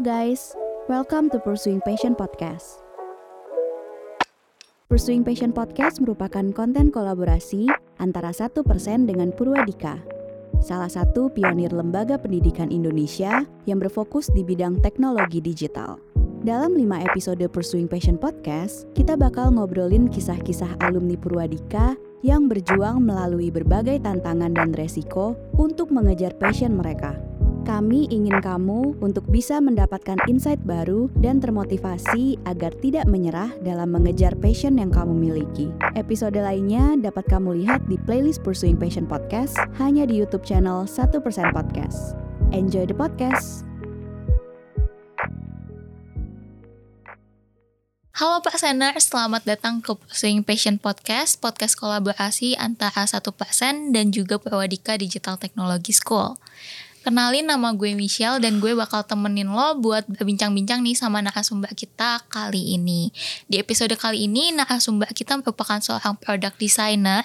Guys, welcome to Pursuing Passion Podcast. Pursuing Passion Podcast merupakan konten kolaborasi antara satu persen dengan Purwadika, salah satu pionir lembaga pendidikan Indonesia yang berfokus di bidang teknologi digital. Dalam lima episode Pursuing Passion Podcast, kita bakal ngobrolin kisah-kisah alumni Purwadika yang berjuang melalui berbagai tantangan dan resiko untuk mengejar passion mereka. Kami ingin kamu untuk bisa mendapatkan insight baru dan termotivasi agar tidak menyerah dalam mengejar passion yang kamu miliki. Episode lainnya dapat kamu lihat di playlist Pursuing Passion Podcast hanya di YouTube channel 1% Podcast. Enjoy the podcast! Halo Pak Senar, selamat datang ke Pursuing Passion Podcast, podcast kolaborasi antara satu persen dan juga Perwadika Digital Technology School. Kenalin nama gue Michelle dan gue bakal temenin lo buat berbincang-bincang nih sama narasumber kita kali ini. Di episode kali ini narasumber kita merupakan seorang product designer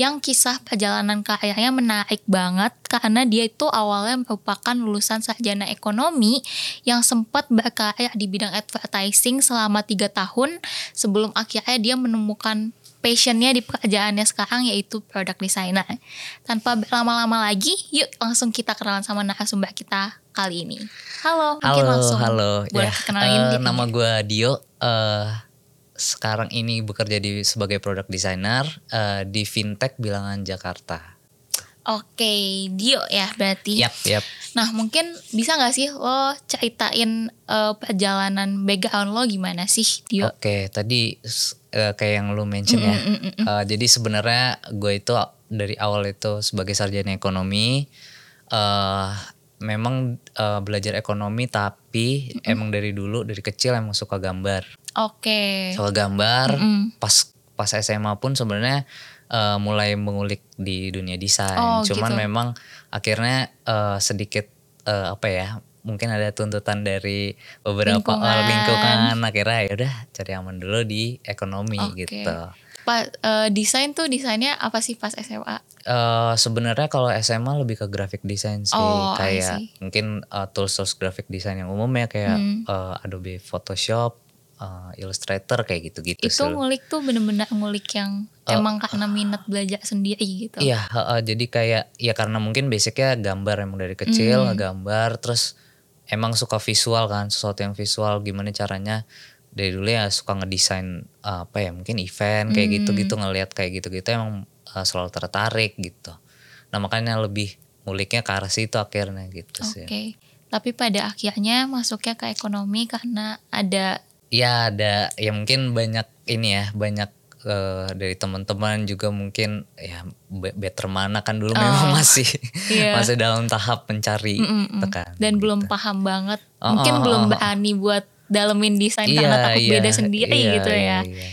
yang kisah perjalanan karyanya menarik banget karena dia itu awalnya merupakan lulusan sarjana ekonomi yang sempat berkarya di bidang advertising selama tiga tahun sebelum akhirnya dia menemukan passionnya di pekerjaannya sekarang yaitu product designer. Tanpa berlama-lama lagi, yuk langsung kita kenalan sama narasumber kita kali ini. Halo, mungkin halo, langsung halo. boleh ya, kenalin diri. nama gue Dio. eh sekarang ini bekerja di sebagai product designer eh, di fintech bilangan Jakarta. Oke, Dio ya berarti. Yap, yap. Nah mungkin bisa nggak sih lo ceritain eh, perjalanan background lo gimana sih Dio? Oke, tadi eh, kayak yang lu mention ya. Mm, mm, mm, Eh, jadi sebenarnya gue itu dari awal itu sebagai sarjana ekonomi. eh memang eh, belajar ekonomi tapi emang dari dulu dari kecil emang suka gambar. Oke. Suka gambar. Mm-mm. Pas pas SMA pun sebenarnya eh, mulai mengulik di dunia desain. Oh, Cuman gitu. memang akhirnya eh, sedikit eh, apa ya? Mungkin ada tuntutan dari beberapa Lingkungan. orang lingkungan akhirnya ya udah cari aman dulu di ekonomi Oke. gitu. Pa- eh, desain tuh desainnya apa sih pas SMA? Eh sebenarnya kalau SMA lebih ke graphic design sih Oh, kayak mungkin eh, tools-tools graphic design yang umum ya kayak Hmm. eh, Adobe Photoshop, eh, Illustrator kayak gitu-gitu itu sih. ngulik tuh bener-bener ngulik yang emang karena minat belajar sendiri gitu. Iya, heeh, jadi kayak ya karena mungkin basicnya gambar emang dari kecil Hmm. gambar terus emang suka visual kan sesuatu yang visual gimana caranya dari dulu ya suka ngedesain uh, apa ya mungkin event kayak Hmm. gitu-gitu ngelihat kayak gitu-gitu emang uh, selalu tertarik gitu. Nah makanya lebih nguliknya ke arah situ akhirnya gitu Oke. sih. Tapi pada akhirnya masuknya ke ekonomi karena ada Ya ada ya mungkin banyak ini ya banyak uh, dari teman-teman juga mungkin ya be- better mana kan dulu memang Oh, masih iya. masih dalam tahap mencari Mm-mm-mm. itu kan, dan gitu. belum paham banget. Oh, Mungkin oh, belum oh, oh. berani buat dalemin desain karena takut beda sendiri iya, gitu ya. iya, iya, iya.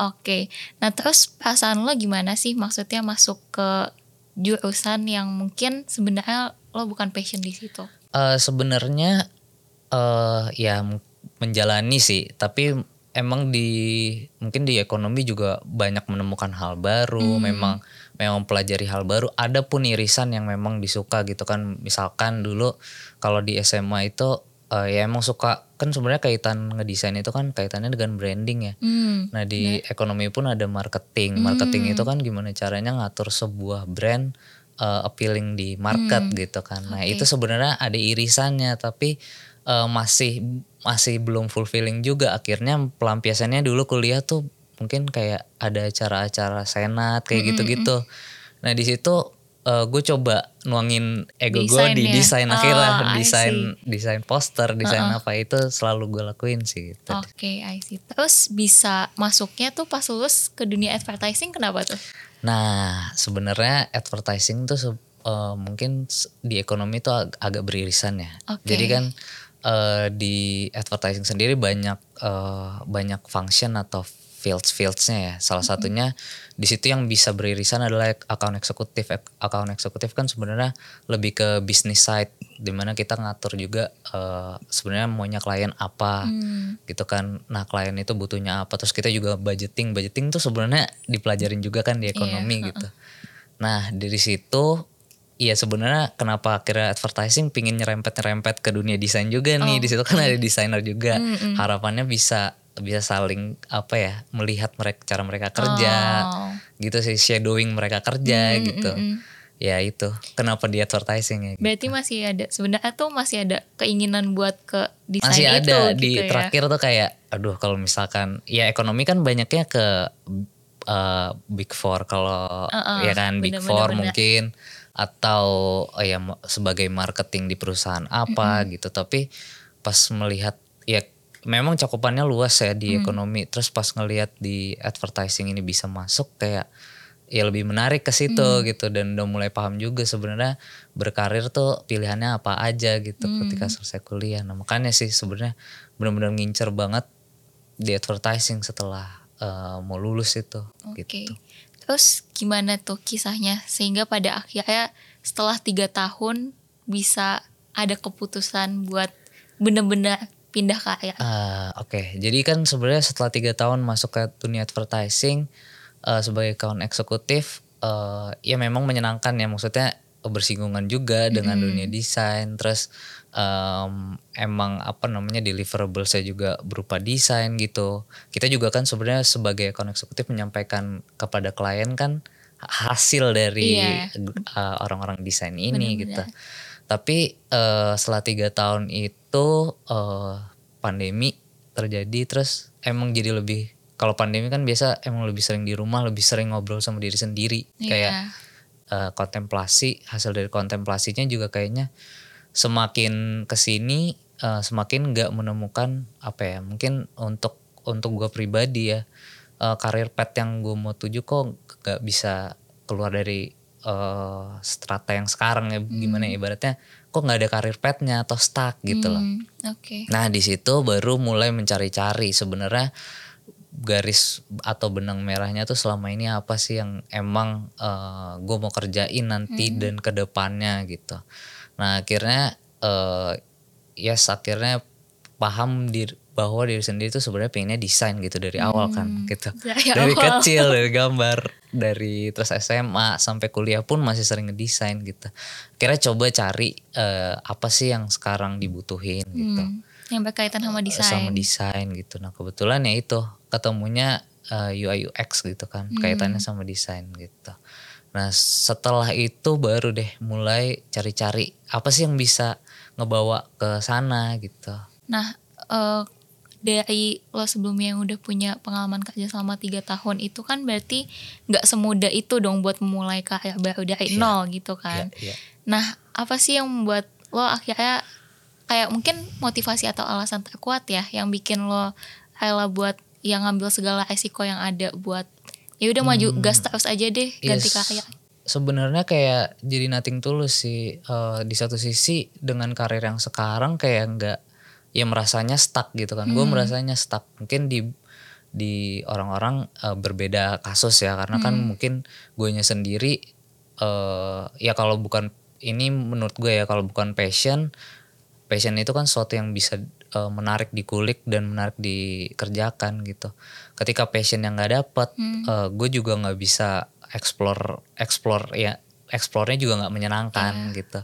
Oke. Nah, terus perasaan lo gimana sih? Maksudnya masuk ke jurusan yang mungkin sebenarnya lo bukan passion di situ. Eh, sebenarnya eh ya menjalani sih tapi emang di mungkin di ekonomi juga banyak menemukan hal baru memang memang pelajari hal baru ada pun irisan yang memang disuka gitu kan misalkan dulu kalau di SMA itu eh, ya emang suka kan sebenarnya kaitan ngedesain itu kan kaitannya dengan branding ya Hmm. Nah di ekonomi pun ada marketing. Marketing itu kan gimana caranya ngatur sebuah brand uh, appealing di market gitu kan. Nah Oke. itu sebenarnya ada irisannya tapi uh, masih masih belum fulfilling juga. Akhirnya pelampiasannya dulu kuliah tuh mungkin kayak ada acara-acara senat kayak gitu-gitu. Nah di situ gue coba nuangin ego gue Desain di ya? desain Oh, akhirnya desain desain poster desain apa itu selalu gue lakuin sih gitu. Oke, I see. Terus bisa masuknya tuh pas lulus ke dunia advertising kenapa tuh? Nah, sebenarnya advertising tuh eh, mungkin di ekonomi tuh ag- agak beririsan ya. Oke. Jadi kan eh, di advertising sendiri banyak eh, banyak function atau fields fieldsnya ya. Salah satunya di situ yang bisa beririsan adalah account eksekutif. Ek- Account eksekutif kan sebenarnya lebih ke business side, di mana kita ngatur juga eh, sebenarnya maunya klien apa Hmm. gitu kan. Nah klien itu butuhnya apa, terus kita juga budgeting. Budgeting tuh sebenarnya dipelajarin juga kan di ekonomi Iya, gitu. Nah dari situ Iya sebenarnya kenapa akhirnya advertising pingin nyerempet-nyerempet ke dunia desain juga nih Oh, di situ kan ada desainer juga Mm-mm. harapannya bisa bisa saling apa ya melihat mereka cara mereka kerja Oh. gitu sih shadowing mereka kerja Mm, gitu mm, mm. ya itu kenapa di advertising ya gitu. Berarti masih ada sebenarnya tuh masih ada keinginan buat ke desain masih itu ada gitu di ya. terakhir tuh kayak aduh kalau misalkan ya ekonomi kan banyaknya ke uh, big four kalau Uh-uh, ya kan big bener, four bener, bener. Atau oh ya sebagai marketing di perusahaan apa gitu tapi pas melihat ya memang cakupannya luas ya di Mm. ekonomi terus pas ngelihat di advertising ini bisa masuk kayak ya lebih menarik ke situ Mm. gitu dan udah mulai paham juga sebenarnya berkarir tuh pilihannya apa aja gitu Mm. ketika selesai kuliah nah makanya sih sebenarnya benar-benar ngincer banget di advertising setelah eh, mau lulus itu Oke. gitu Terus gimana tuh kisahnya? Sehingga pada akhirnya setelah tiga tahun bisa ada keputusan buat bener-bener pindah karir. Ah, Oke, jadi kan sebenarnya setelah tiga tahun masuk ke dunia advertising eh, sebagai account eksekutif, eh, ya memang menyenangkan ya. Maksudnya bersinggungan juga dengan dunia desain, terus em, emang apa namanya deliverable saya juga berupa desain gitu. Kita juga kan sebenarnya sebagai account eksekutif menyampaikan kepada klien kan hasil dari Iya. eh, orang-orang desain ini Benar-benar. gitu. Tapi eh, setelah tiga tahun itu eh, pandemi terjadi terus emang jadi lebih kalau pandemi kan biasa emang lebih sering di rumah lebih sering ngobrol sama diri sendiri Iya. kayak eh, kontemplasi hasil dari kontemplasinya juga kayaknya semakin ke sini eh, semakin nggak menemukan apa ya mungkin untuk untuk gue pribadi ya eh, karir pet yang gue mau tuju kok nggak bisa keluar dari eh, strata yang sekarang ya gimana ya ibaratnya kok nggak ada karir petnya atau stuck gitu loh Hmm, Oke. Nah di situ baru mulai mencari-cari sebenarnya garis atau benang merahnya tuh selama ini apa sih yang emang gue mau kerjain nanti dan ke depannya gitu. Nah akhirnya eh yes akhirnya paham dir bahwa diri sendiri tuh sebenarnya pengennya desain gitu dari awal kan gitu. Dari Dari awal. kecil dari gambar dari terus SMA sampai kuliah pun masih sering ngedesain gitu. Akhirnya coba cari eh, apa sih yang sekarang dibutuhin gitu Hmm, Yang berkaitan sama desain. sama desain gitu. Nah kebetulan ya itu ketemunya uh, UI UX gitu kan, Hmm. kaitannya sama desain gitu. Nah setelah itu baru deh mulai cari-cari apa sih yang bisa ngebawa ke sana gitu. Nah, eh, dari lo sebelumnya yang udah punya pengalaman kerja selama tiga tahun itu kan berarti nggak semudah itu dong buat memulai karir baru dari Iya. nol gitu kan. Iya, iya. Nah, apa sih yang membuat lo akhirnya kayak mungkin motivasi atau alasan terkuat ya yang bikin lo rela buat yang ngambil segala resiko yang ada buat ya udah maju gas terus aja deh ganti Hmm. Yes. karir. Sebenarnya kayak jadi nothing tulus sih. Eh, di satu sisi dengan karir yang sekarang kayak nggak ya merasanya stuck gitu kan. Gue merasanya stuck. Mungkin di di orang-orang eh, berbeda kasus ya karena kan mungkin gue sendiri eh ya kalau bukan ini menurut gue ya kalau bukan passion passion itu kan sesuatu yang bisa eh, menarik dikulik dan menarik dikerjakan gitu. Ketika passion yang nggak dapet, eh, gue juga nggak bisa explore explore ya explore-nya juga nggak menyenangkan gitu.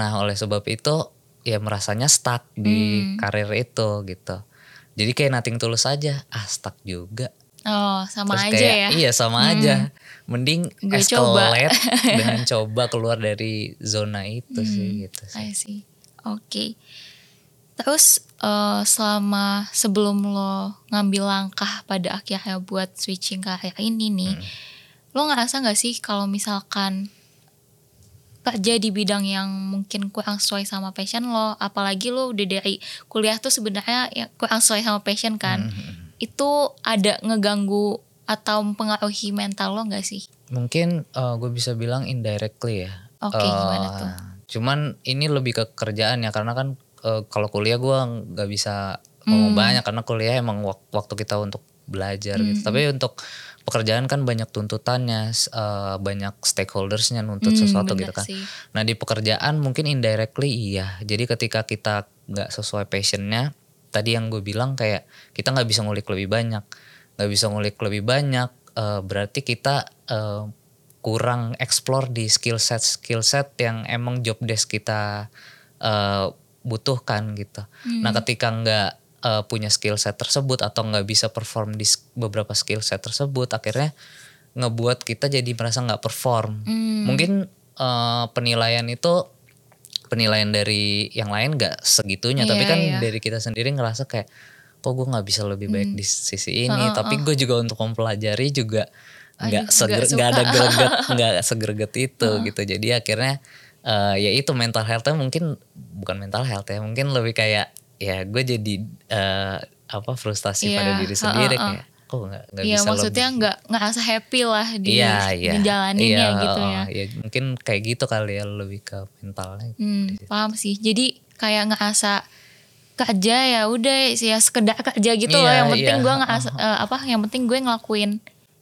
Nah oleh sebab itu ya merasanya stuck di karir itu gitu. Jadi kayak nothing tulus aja, ah stuck juga. Oh, sama Terus aja kayak, ya. Iya sama aja. Mending Gue coba. escalate dengan coba keluar dari zona itu sih gitu sih. I see. Oke. Terus eh, selama sebelum lo ngambil langkah pada akhirnya buat switching karir ini nih, Hmm. lo ngerasa nggak sih kalau misalkan kerja di bidang yang mungkin kurang sesuai sama passion lo, apalagi lo udah dari kuliah tuh sebenarnya yang kurang sesuai sama passion kan, Hmm. itu ada ngeganggu atau mempengaruhi mental lo nggak sih? Mungkin gue bisa bilang indirectly ya. Oke, Eh, gimana tuh? Cuman ini lebih ke kerjaan ya karena kan eh, kalau kuliah gue nggak bisa ngomong Hmm. banyak karena kuliah emang wak- waktu kita untuk belajar gitu. Tapi untuk pekerjaan kan banyak tuntutannya, eh, banyak stakeholdersnya nuntut Hmm, sesuatu gitu kan. sih. Nah di pekerjaan mungkin indirectly iya. Jadi ketika kita nggak sesuai passionnya, tadi yang gue bilang kayak kita nggak bisa ngulik lebih banyak, nggak bisa ngulik lebih banyak, eh, berarti kita eh, kurang explore di skill set skill set yang emang job desk kita uh, butuhkan gitu. Nah ketika nggak uh, punya skill set tersebut atau nggak bisa perform di beberapa skill set tersebut, akhirnya ngebuat kita jadi merasa nggak perform. Hmm. Mungkin uh, penilaian itu penilaian dari yang lain nggak segitunya, tapi Iya, kan iya. dari kita sendiri ngerasa kayak kok gue nggak bisa lebih baik Hmm. di sisi ini. Tapi gue juga untuk mempelajari juga nggak seger nggak ada greget nggak segerget itu gitu. Jadi akhirnya eh, ya itu mental healthnya mungkin bukan mental health ya, mungkin lebih kayak ya gue jadi eh, apa frustasi Iya, pada diri sendiri heeh, kayak kok nggak nggak Iya bisa maksudnya nggak ngerasa happy lah di Iya, iya. ngejalaninnya Iya, gitu ya. ya mungkin kayak gitu kali ya lebih ke mentalnya. Hmm, paham sih. Jadi kayak ngerasa kerja ya udah ya sekedar kerja gitu loh. Iya, Yang penting iya. gue ngerasa eh, apa? Yang penting gue ngelakuin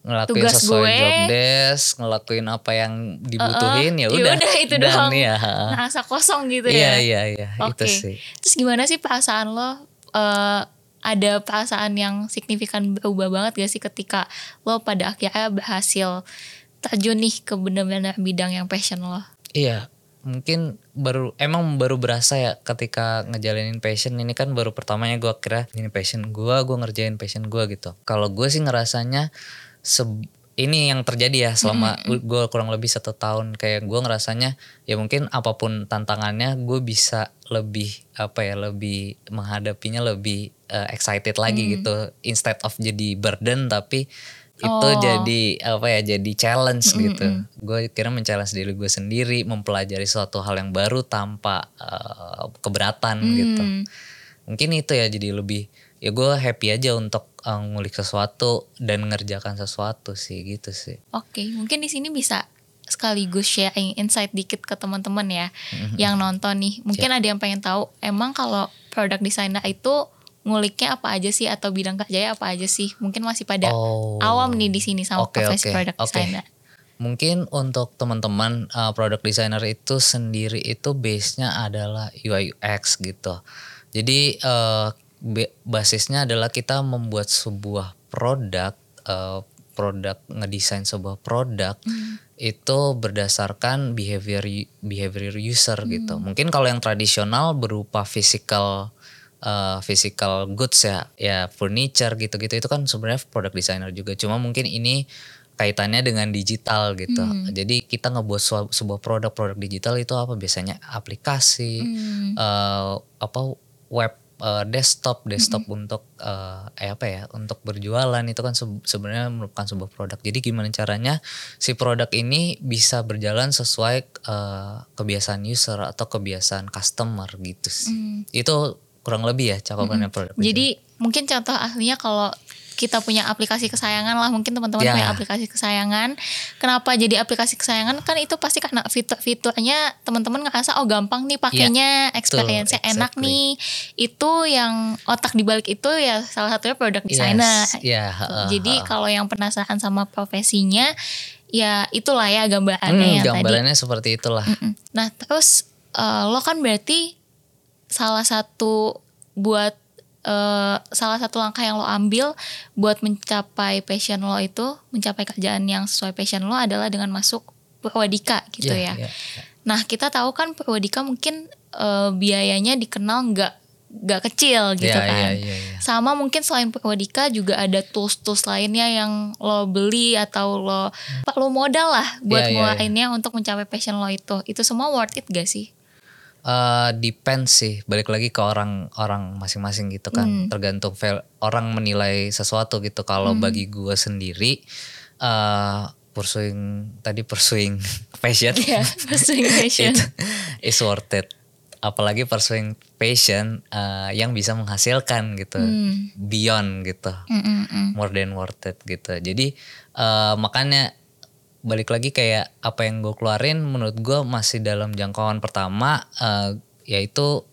ngelakuin Tugas sesuai gue. job desk, ngelakuin apa yang dibutuhin ya ya udah. udah itu Dan doang. ya, ngerasa kosong gitu Iya, ya. iya, iya, itu Oke. sih. Terus gimana sih perasaan lo? eh, ada perasaan yang signifikan berubah banget gak sih ketika lo pada akhirnya berhasil terjun nih ke bener-bener bidang yang passion lo? Iya, mungkin baru emang baru berasa ya ketika ngejalanin passion ini kan baru pertamanya gue kira ini passion gue, gue ngerjain passion gue gitu. Kalau gue sih ngerasanya se- ini yang terjadi ya selama gue kurang lebih satu tahun. Kayak gue ngerasanya ya mungkin apa pun tantangannya gue bisa lebih apa ya lebih menghadapinya lebih uh, excited lagi gitu. Instead of jadi burden tapi itu Oh. jadi apa ya jadi challenge gitu. Gue kira men-challenge diri gue sendiri mempelajari suatu hal yang baru tanpa uh, keberatan gitu. Hmm. mungkin itu ya jadi lebih ya gue happy aja untuk uh, ngulik sesuatu dan ngerjakan sesuatu sih gitu sih Oke, mungkin di sini bisa sekaligus sharing insight dikit ke teman-teman ya yang nonton nih. Mungkin ada yang pengen tahu emang kalau product designer itu nguliknya apa aja sih atau bidang kerjanya apa aja sih? Mungkin masih pada Oh. awam nih di sini sama Oke, profesi oke, product oke. designer. Mungkin untuk teman-teman uh, product designer itu sendiri itu base-nya adalah UI UX gitu. Jadi uh, basisnya adalah kita membuat sebuah produk, uh, produk ngedesain sebuah produk itu berdasarkan behavior behavior user gitu. Mungkin kalau yang tradisional berupa physical uh, physical goods ya, ya furniture gitu-gitu itu kan sebenarnya product designer juga. Cuma mungkin ini kaitannya dengan digital gitu. Jadi kita ngebuat sua- sebuah produk-produk digital itu apa biasanya aplikasi, Hmm. eh, apa web eh, desktop, desktop untuk eh, eh apa ya, untuk berjualan itu kan se- sebenarnya merupakan sebuah produk. Jadi gimana caranya si produk ini bisa berjalan sesuai eh, kebiasaan user atau kebiasaan customer gitu sih. Itu kurang lebih ya cakupannya produk. design. Jadi mungkin contoh aslinya kalau kita punya aplikasi kesayangan lah mungkin teman-teman Ya. punya aplikasi kesayangan. Kenapa jadi aplikasi kesayangan? Kan itu pasti karena fitur-fiturnya teman-teman ngerasa oh gampang nih pakainya, experience-nya enak exactly. nih. Itu yang otak dibalik itu ya salah satunya product designer. Yes, ya, Tuh, heeh, Jadi kalau yang penasaran sama profesinya ya itulah ya gambarannya Hmm, yang tadi. gambarannya seperti itulah. Mm-mm. Nah terus eh, lo kan berarti salah satu buat eh, salah satu langkah yang lo ambil buat mencapai passion lo itu mencapai kerjaan yang sesuai passion lo adalah dengan masuk Purwadika gitu Iya, ya. iya, Nah kita tahu kan Purwadika mungkin eh, biayanya dikenal nggak nggak kecil gitu Iya, kan. iya, iya, iya. Sama mungkin selain Purwadika juga ada tools-tools lainnya yang lo beli atau lo apa lo modal lah buat Iya, iya, ngeluarinnya untuk mencapai passion lo itu. Itu semua worth it gak sih? Eh, depends sih balik lagi ke orang orang masing-masing gitu kan Hmm. tergantung val- orang menilai sesuatu gitu kalau bagi gue sendiri eh pursuing tadi pursuing passion Ya, pursuing passion. itu is worth it apalagi pursuing passion eh, yang bisa menghasilkan gitu Hmm. beyond gitu Mm-mm-mm. more than worth it gitu. Jadi eh, makanya balik lagi kayak apa yang gue keluarin menurut gue masih dalam jangkauan pertama eh, yaitu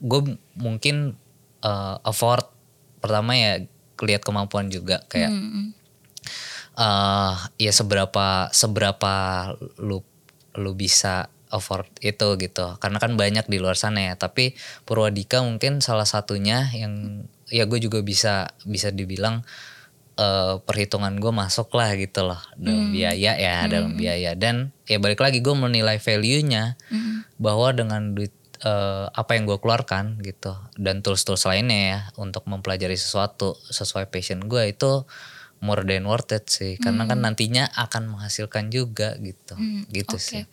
gue mungkin eh, afford pertama ya lihat kemampuan juga kayak Mm-mm. eh ya seberapa seberapa lu lu bisa afford itu gitu karena kan banyak di luar sana ya tapi Purwadika mungkin salah satunya yang ya gue juga bisa bisa dibilang eh, perhitungan gue masuk lah gitu loh dalam biaya ya dalam biaya. Dan ya balik lagi gue menilai value-nya bahwa dengan duit eh, apa yang gue keluarkan gitu dan tools-tools lainnya ya untuk mempelajari sesuatu sesuai passion gue itu more than worth it sih. Karena kan nantinya akan menghasilkan juga gitu. Gitu Oke. sih.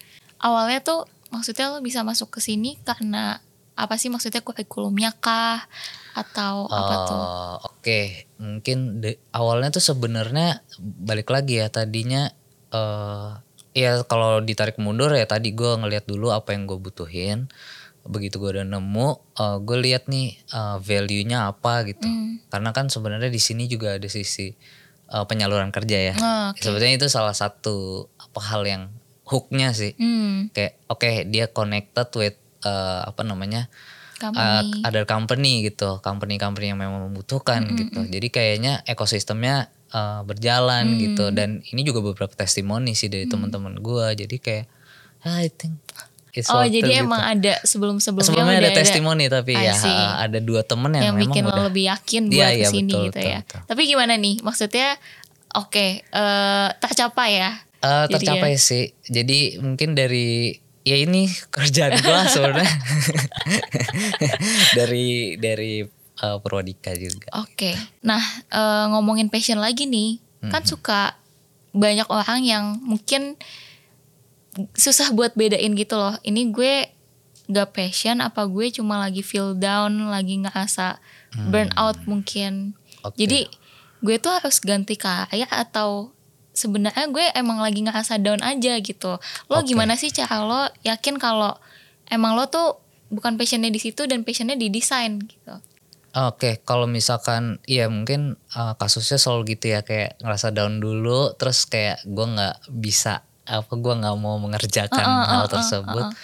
Awalnya tuh maksudnya lo bisa masuk ke sini karena apa sih maksudnya kurikulumnya kah atau apa tuh? Oh, Oke, mungkin de- awalnya tuh sebenarnya balik lagi ya tadinya eh ya kalau ditarik mundur ya tadi gue ngelihat dulu apa yang gue butuhin. Begitu gue udah nemu, eh gue lihat nih eh, value-nya apa gitu. Hmm. Karena kan sebenarnya di sini juga ada sisi eh, penyaluran kerja ya. Oh, oke. Sebetulnya itu salah satu apa hal yang hooknya sih. Hmm, Kayak oke dia connected with eh, apa namanya? company. uh, ada company gitu, company-company yang memang membutuhkan gitu. Jadi kayaknya ekosistemnya uh, berjalan Mm. gitu. Dan ini juga beberapa testimoni sih dari teman-teman gua. Jadi kayak ah, I think it's oh jadi gitu. emang ada sebelum-sebelumnya sebelumnya udah ada testimoni tapi ya uh, ada dua temen yang, yang memang bikin lo udah lebih yakin Iya, buat iya, ke sini betul, gitu betul, ya. betul. Tapi gimana nih? Maksudnya oke eh, tercapai ya? Uh, tercapai sih. Jadi mungkin dari ya ini kerjaan gua sebenarnya dari dari uh, Purwadika juga. Oke. Nah, eh, ngomongin passion lagi nih, kan suka banyak orang yang mungkin susah buat bedain gitu loh. Ini gue gak passion apa gue cuma lagi feel down, lagi ngerasa burnout mungkin. Oke. Jadi gue tuh harus ganti karya atau sebenarnya gue emang lagi ngerasa down aja gitu. Lo Oke. gimana sih cara lo yakin kalau emang lo tuh bukan passionnya di situ dan passionnya di desain gitu? Oke, kalau misalkan iya mungkin uh, kasusnya selalu gitu ya kayak ngerasa down dulu, terus kayak gue nggak bisa apa gue nggak mau mengerjakan hal tersebut.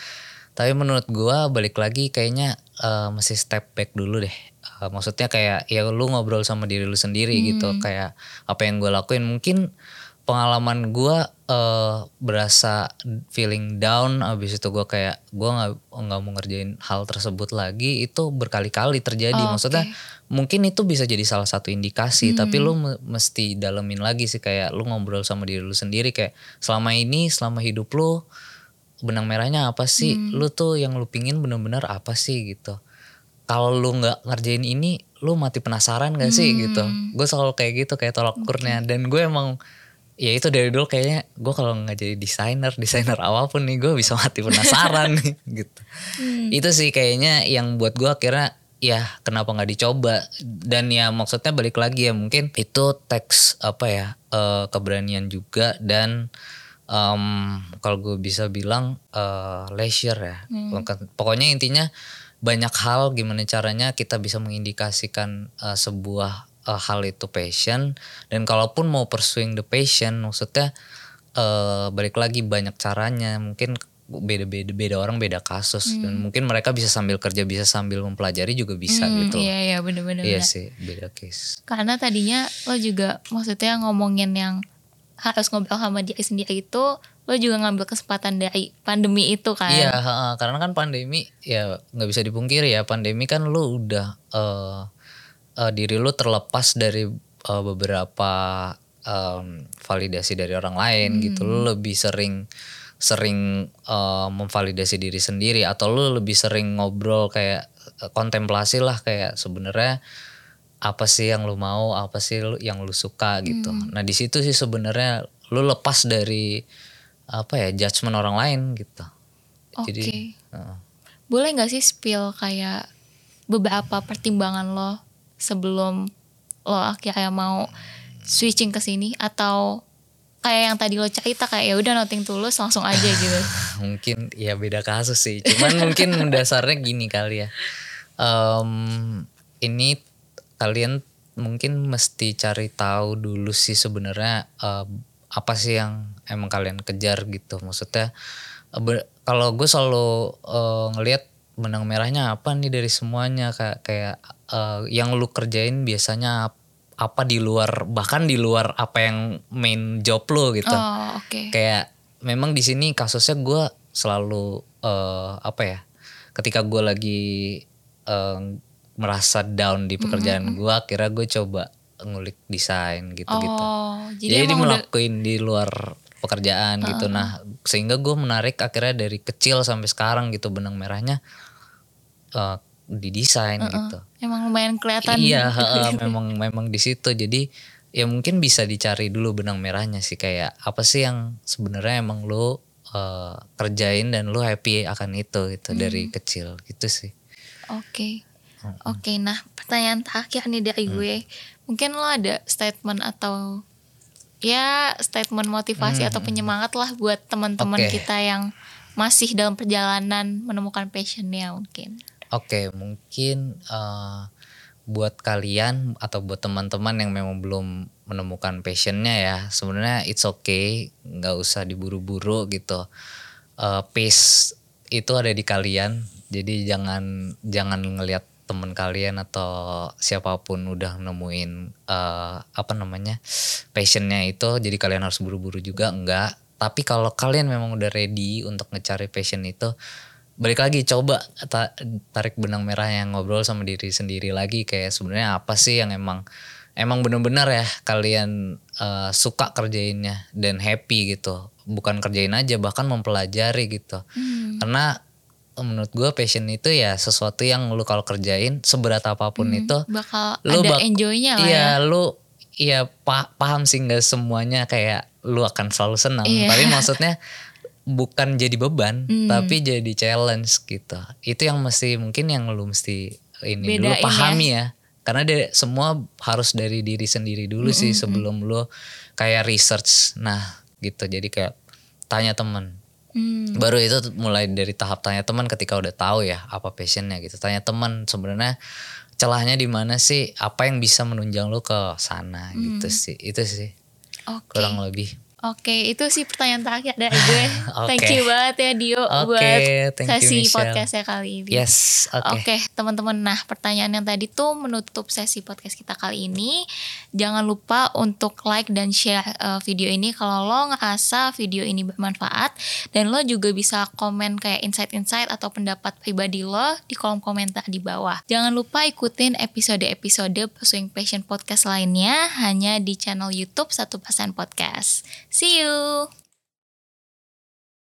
Tapi menurut gue balik lagi kayaknya uh, mesti step back dulu deh. Uh, maksudnya kayak ya lu ngobrol sama diri lu sendiri gitu, kayak apa yang gue lakuin mungkin pengalaman gue eh berasa feeling down abis itu gue kayak gue nggak nggak mau ngerjain hal tersebut lagi itu berkali-kali terjadi. Oh, maksudnya oke. mungkin itu bisa jadi salah satu indikasi tapi lu me- mesti dalemin lagi sih kayak lu ngobrol sama diri lu sendiri kayak selama ini selama hidup lu benang merahnya apa sih? Lu tuh yang lu pingin bener-bener apa sih? Gitu. Kalau lu nggak ngerjain ini lu mati penasaran gak sih? Gitu. Gue selalu kayak gitu kayak tolak ukurnya. Dan gue emang ya itu dari dulu kayaknya gue kalau nggak jadi desainer desainer apa pun nih gue bisa mati penasaran nih gitu. Itu sih kayaknya yang buat gue akhirnya ya kenapa nggak dicoba? Dan ya maksudnya balik lagi ya mungkin itu teks apa ya eh, keberanian juga dan em, kalau gue bisa bilang eh, leisure ya. Bukan- pokoknya intinya banyak hal gimana caranya kita bisa mengindikasikan eh, sebuah eh, hal itu passion dan kalaupun mau pursuing the passion maksudnya eh, balik lagi banyak caranya mungkin beda-beda beda orang beda kasus dan mungkin mereka bisa sambil kerja bisa sambil mempelajari juga bisa Hmm, gitu Iya iya bener-bener. iya bener. sih beda case Karena tadinya lo juga maksudnya ngomongin yang harus ngobrol sama diri sendiri itu lo juga ngambil kesempatan dari pandemi itu kan. Iya, karena kan pandemi ya nggak bisa dipungkiri ya pandemi kan lu udah eh eh, diri lu terlepas dari eh, beberapa em, validasi dari orang lain gitu. Lu lebih sering sering eh, memvalidasi diri sendiri atau lu lebih sering ngobrol kayak kontemplasi lah kayak sebenarnya apa sih yang lu mau, apa sih lu- yang lu suka gitu. Nah di situ sih sebenarnya lu lepas dari apa ya judgement orang lain gitu. Oke. Jadi heeh. Boleh nggak sih spill kayak beberapa pertimbangan lo sebelum lo akhirnya mau switching ke sini atau kayak yang tadi lo cerita kayak ya udah nothing tulus langsung aja gitu. mungkin ya beda kasus sih. Cuman mungkin dasarnya gini kali ya. Em, ini kalian mungkin mesti cari tahu dulu sih sebenarnya eh, apa sih yang emang kalian kejar gitu. Maksudnya eh, kalau gue selalu eh, ngelihat benang merahnya apa nih dari semuanya kayak kayak eh, yang lu kerjain biasanya ap- apa di luar bahkan di luar apa yang main job lu gitu Oh oke. kayak memang di sini kasusnya gue selalu eh, apa ya ketika gue lagi eh, merasa down di pekerjaan gue akhirnya gue coba ngulik desain gitu-gitu. Oh, jadi, jadi, emang udah di luar pekerjaan gitu. Nah, sehingga gue menarik akhirnya dari kecil sampai sekarang gitu benang merahnya eh, di desain gitu. emang lumayan kelihatan. Iya, heeh, memang memang di situ. Jadi ya mungkin bisa dicari dulu benang merahnya sih kayak apa sih yang sebenarnya emang lu eh, kerjain dan lu happy akan itu gitu dari kecil gitu sih. Oke. Oke, nah pertanyaan terakhir nih dari Mm. gue. Mungkin lo ada statement atau ya statement motivasi atau penyemangat lah buat teman-teman. Oke. kita yang masih dalam perjalanan menemukan passionnya mungkin. Oke, mungkin eh, buat kalian atau buat teman-teman yang memang belum menemukan passionnya ya, sebenarnya it's okay, nggak usah diburu-buru gitu. Eh, pace itu ada di kalian, jadi jangan jangan ngelihat teman kalian atau siapa pun udah nemuin eh, apa namanya passionnya itu, jadi kalian harus buru-buru juga enggak. Tapi kalau kalian memang udah ready untuk ngecari passion itu, balik lagi coba ta- tarik benang merah yang ngobrol sama diri sendiri lagi kayak sebenarnya apa sih yang emang emang bener-bener ya kalian eh, suka kerjainnya dan happy gitu bukan kerjain aja bahkan mempelajari gitu karena eh, menurut gue passion itu ya sesuatu yang lu kalau kerjain seberat apa pun itu Bakal lu ada bak- enjoy-nya lah iya, ya. lu iya pa- paham sih nggak semuanya kayak lu akan selalu senang. Iya. Tapi maksudnya bukan jadi beban, Hmm. tapi jadi challenge gitu. Itu yang mesti mungkin yang lu mesti ini dulu Bedain ya. pahami ya. Karena de, semua harus dari diri sendiri dulu sih sebelum lu kayak research. Nah, gitu. Jadi kayak tanya temen Hmm. baru itu mulai dari tahap tanya teman ketika udah tahu ya apa passionnya gitu tanya teman sebenarnya celahnya di mana sih apa yang bisa menunjang lu ke sana gitu sih itu sih Oke. kurang lebih Oke, itu sih pertanyaan terakhir dari gue. Thank Oke. you banget ya Dio Oke, buat thank you, sesi Michelle. podcastnya kali ini. yes oke Oke, teman-teman. Nah, pertanyaan yang tadi tuh menutup sesi podcast kita kali ini. Jangan lupa untuk like dan share uh, video ini kalau lo ngerasa video ini bermanfaat dan lo juga bisa komen kayak insight-insight atau pendapat pribadi lo di kolom komentar di bawah. Jangan lupa ikutin episode-episode Pursuing Passion Podcast lainnya hanya di channel YouTube 1% Podcast. See you.